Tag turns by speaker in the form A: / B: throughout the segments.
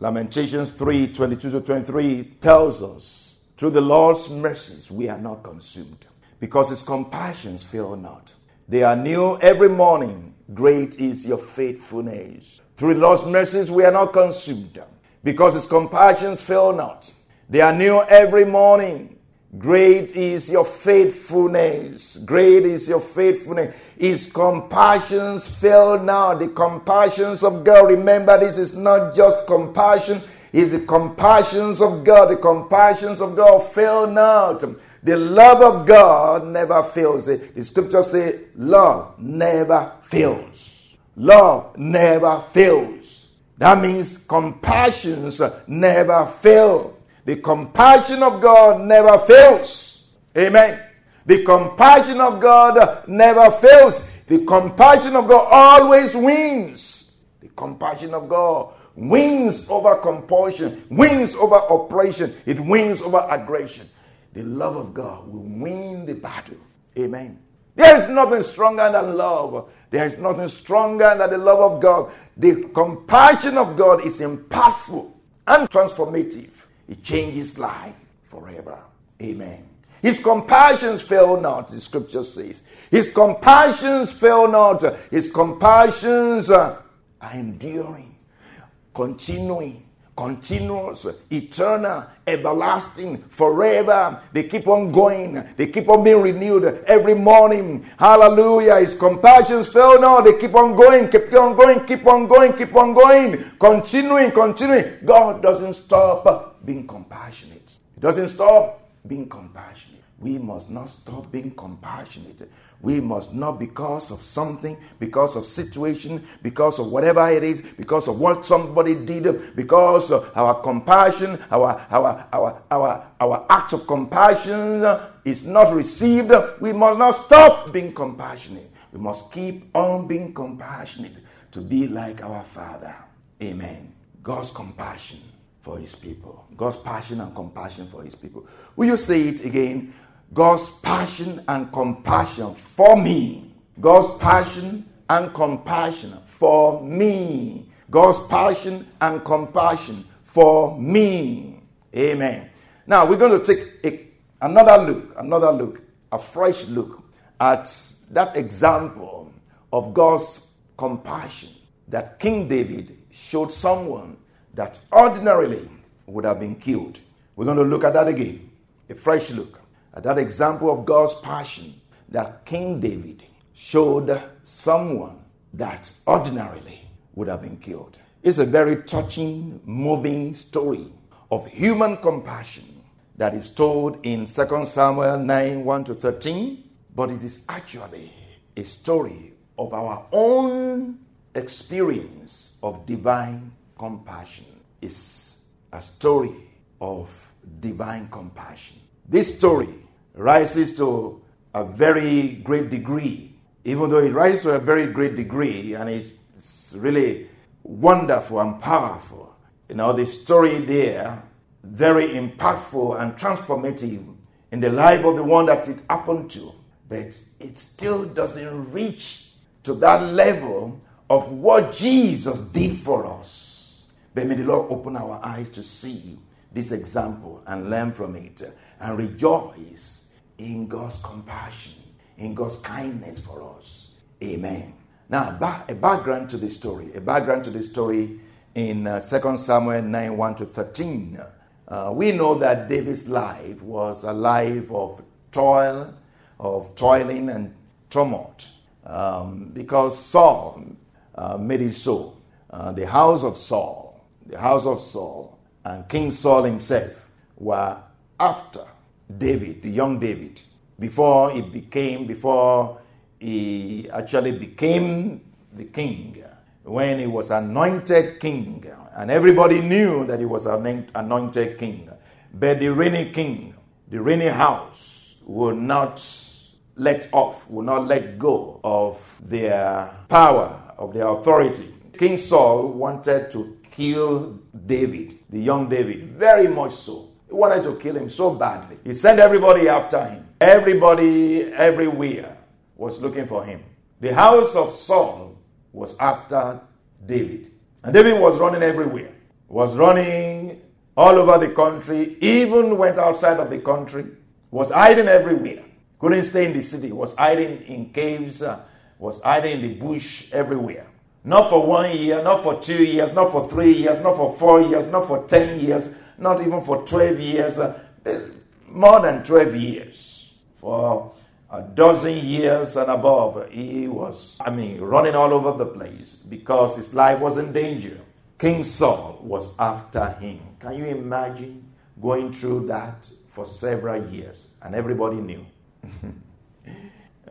A: Lamentations 3 22 to 23 tells us, Through the Lord's mercies we are not consumed, because his compassions fail not. They are new every morning. Great is your faithfulness. Through the Lord's mercies we are not consumed, because his compassions fail not. They are new every morning. Great is your faithfulness. Great is your faithfulness. His compassions fail now. The compassions of God. Remember, this is not just compassion, it's the compassions of God. The compassions of God fail not. The love of God never fails. The scripture says, love never fails. Love never fails. That means compassions never fail. The compassion of God never fails. Amen. The compassion of God never fails. The compassion of God always wins. The compassion of God wins over compulsion, wins over oppression, it wins over aggression. The love of God will win the battle. Amen. There is nothing stronger than love. There is nothing stronger than the love of God. The compassion of God is impactful and transformative. It changes life forever. Amen. His compassions fail not, the scripture says. His compassions fail not. His compassions uh, are enduring, continuing, continuous, eternal, everlasting, forever. They keep on going. They keep on being renewed every morning. Hallelujah. His compassions fail not. They keep on going, keep on going, keep on going, keep on going, continuing, continuing. God doesn't stop being compassionate. It doesn't stop being compassionate. We must not stop being compassionate. We must not, because of something, because of situation, because of whatever it is, because of what somebody did, because of our compassion, our our our our our act of compassion is not received. We must not stop being compassionate. We must keep on being compassionate to be like our Father. Amen. God's compassion for his people. God's passion and compassion for his people. Will you say it again? God's passion and compassion for me. God's passion and compassion for me. God's passion and compassion for me. Amen. Now we're going to take a, another look, another look, a fresh look at that example of God's compassion that King David showed someone that ordinarily would have been killed. We're going to look at that again, a fresh look at that example of God's passion that King David showed someone that ordinarily would have been killed. It's a very touching, moving story of human compassion that is told in 2 Samuel 9 1 to 13, but it is actually a story of our own experience of divine compassion. is a story of divine compassion. This story rises to a very great degree, even though it rises to a very great degree and it's, it's really wonderful and powerful. You know, the story there, very impactful and transformative in the life of the one that it happened to, but it still doesn't reach to that level of what Jesus did for us. But may the Lord open our eyes to see this example and learn from it and rejoice in God's compassion, in God's kindness for us. Amen. Now, a background to the story, a background to the story in uh, 2 Samuel 9 1 to 13. Uh, we know that David's life was a life of toil, of toiling and tumult, um, because Saul uh, made it so. Uh, the house of Saul, the house of Saul, and King Saul himself were after David, the young David, before he became, before he actually became the king, when he was anointed king, and everybody knew that he was an anointed king. But the reigning king, the reigning house, would not let off, would not let go of their power, of their authority. King Saul wanted to kill David, the young David, very much so. He wanted to kill him so badly. He sent everybody after him. Everybody, everywhere, was looking for him. The house of Saul was after David. And David was running everywhere. Was running all over the country, even went outside of the country, was hiding everywhere. Couldn't stay in the city, was hiding in caves, uh, was hiding in the bush everywhere. Not for one year, not for two years, not for three years, not for four years, not for ten years, not even for 12 years. Uh, more than 12 years. For a dozen years and above, he was, I mean, running all over the place because his life was in danger. King Saul was after him. Can you imagine going through that for several years? And everybody knew.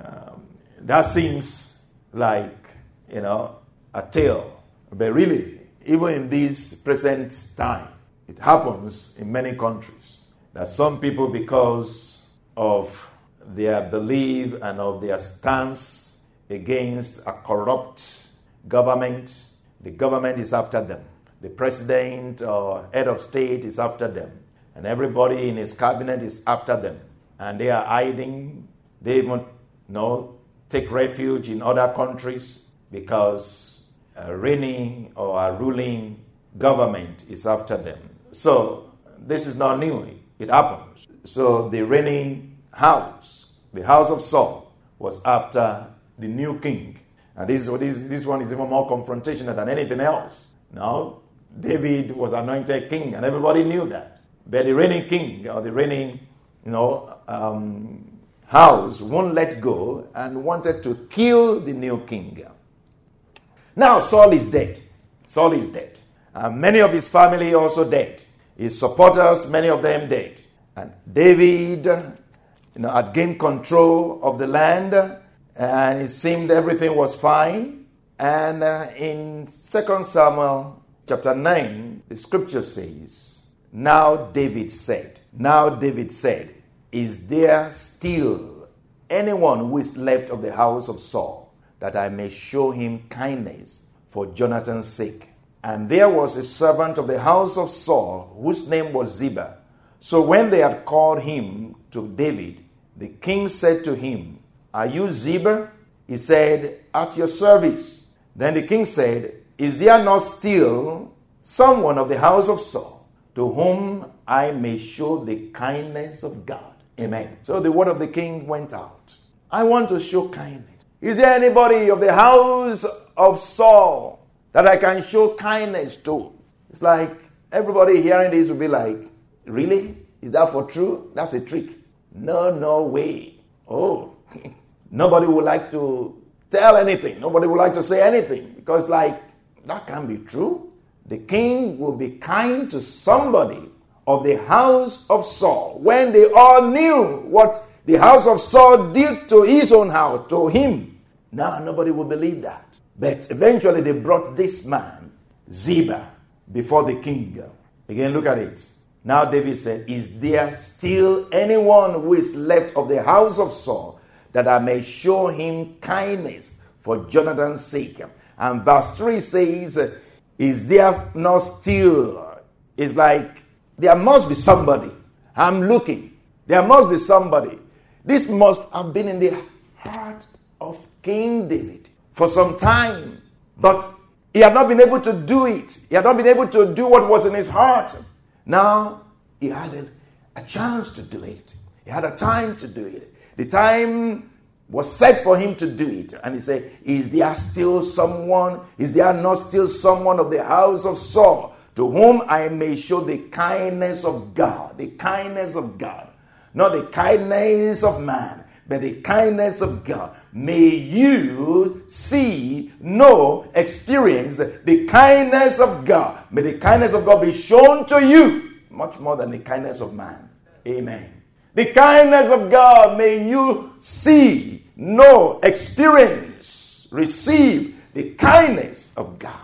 A: um, that seems like, you know, a tale. But really, even in this present time, it happens in many countries that some people, because of their belief and of their stance against a corrupt government, the government is after them. The president or head of state is after them. And everybody in his cabinet is after them. And they are hiding. They even you know, take refuge in other countries because reigning or ruling government is after them. So this is not new. It happens. So the reigning house, the house of Saul, was after the new king. And this, this, this one is even more confrontational than anything else. Now, David was anointed king, and everybody knew that. But the reigning king, or the reigning, you know, um, house won't let go and wanted to kill the new king. Now Saul is dead. Saul is dead. And many of his family also dead. His supporters, many of them dead. And David you know, had gained control of the land, and it seemed everything was fine. And uh, in 2 Samuel chapter 9, the scripture says, Now David said, Now David said, Is there still anyone who is left of the house of Saul, that I may show him kindness for Jonathan's sake? And there was a servant of the house of Saul, whose name was Ziba. So when they had called him to David, the king said to him, Are you Ziba? He said, At your service. Then the king said, Is there not still someone of the house of Saul to whom I may show the kindness of God? Amen. So the word of the king went out. I want to show kindness. Is there anybody of the house of Saul that I can show kindness to. It's like everybody hearing this will be like, Really? Is that for true? That's a trick. No, no way. Oh, nobody would like to tell anything. Nobody would like to say anything because, like, that can't be true. The king will be kind to somebody of the house of Saul when they all knew what the house of Saul did to his own house, to him. Now, nobody will believe that. But eventually they brought this man, Ziba, before the king. Again, look at it. Now David said, Is there still anyone who is left of the house of Saul that I may show him kindness for Jonathan's sake? And verse 3 says, Is there not still? It's like there must be somebody. I'm looking. There must be somebody. This must have been in the heart King David for some time, but he had not been able to do it. He had not been able to do what was in his heart. Now he had a, a chance to do it. He had a time to do it. The time was set for him to do it. And he said, Is there still someone? Is there not still someone of the house of Saul to whom I may show the kindness of God? The kindness of God. Not the kindness of man, but the kindness of God. May you see, know, experience the kindness of God. May the kindness of God be shown to you much more than the kindness of man. Amen. The kindness of God may you see, know, experience, receive the kindness of God.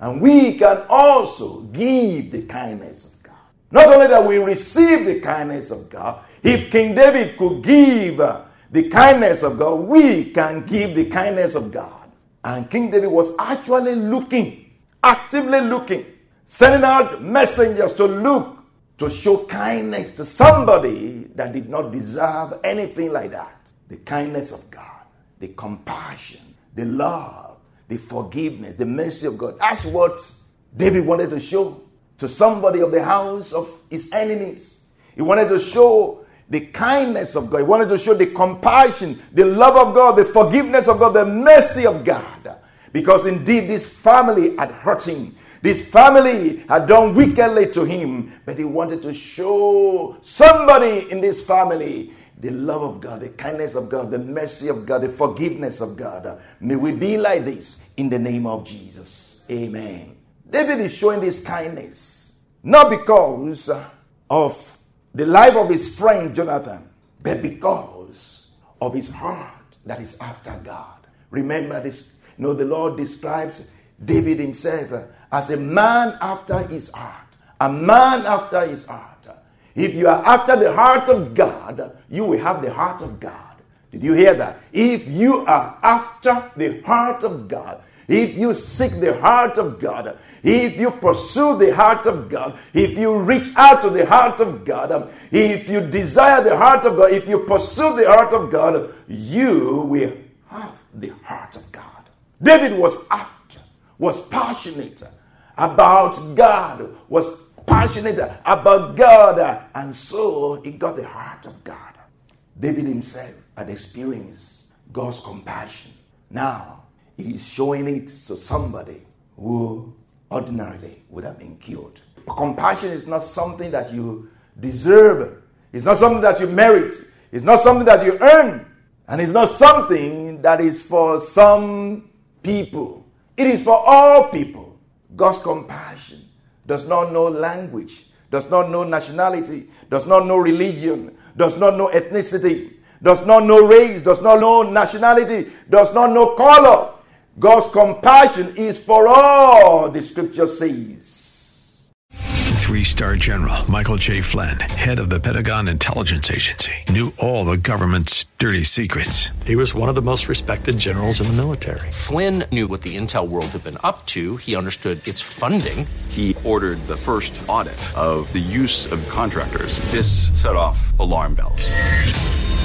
A: And we can also give the kindness of God. Not only that we receive the kindness of God, if King David could give the kindness of God, we can give the kindness of God. And King David was actually looking, actively looking, sending out messengers to look to show kindness to somebody that did not deserve anything like that. The kindness of God, the compassion, the love, the forgiveness, the mercy of God. That's what David wanted to show to somebody of the house of his enemies. He wanted to show the kindness of God. He wanted to show the compassion, the love of God, the forgiveness of God, the mercy of God. Because indeed, this family had hurt him. This family had done wickedly to him, but he wanted to show somebody in this family the love of God, the kindness of God, the mercy of God, the forgiveness of God. May we be like this in the name of Jesus. Amen. David is showing this kindness not because of the life of his friend Jonathan, but because of his heart that is after God. Remember this, you know, the Lord describes David himself as a man after his heart. A man after his heart. If you are after the heart of God, you will have the heart of God. Did you hear that? If you are after the heart of God, if you seek the heart of God, if you pursue the heart of God, if you reach out to the heart of God, if you desire the heart of God, if you pursue the heart of God, you will have the heart of God. David was after, was passionate about God, was passionate about God, and so he got the heart of God. David himself had experienced God's compassion. Now he's showing it to somebody who ordinarily would have been killed. Compassion is not something that you deserve, it's not something that you merit, it's not something that you earn, and it's not something that is for some people. It is for all people. God's compassion does not know language, does not know nationality, does not know religion, does not know ethnicity, does not know race, does not know nationality, does not know color. God's compassion is for all, the scripture says.
B: Three star general Michael J. Flynn, head of the Pentagon Intelligence Agency, knew all the government's dirty secrets.
C: He was one of the most respected generals in the military.
D: Flynn knew what the intel world had been up to, he understood its funding.
E: He ordered the first audit of the use of contractors. This set off alarm bells.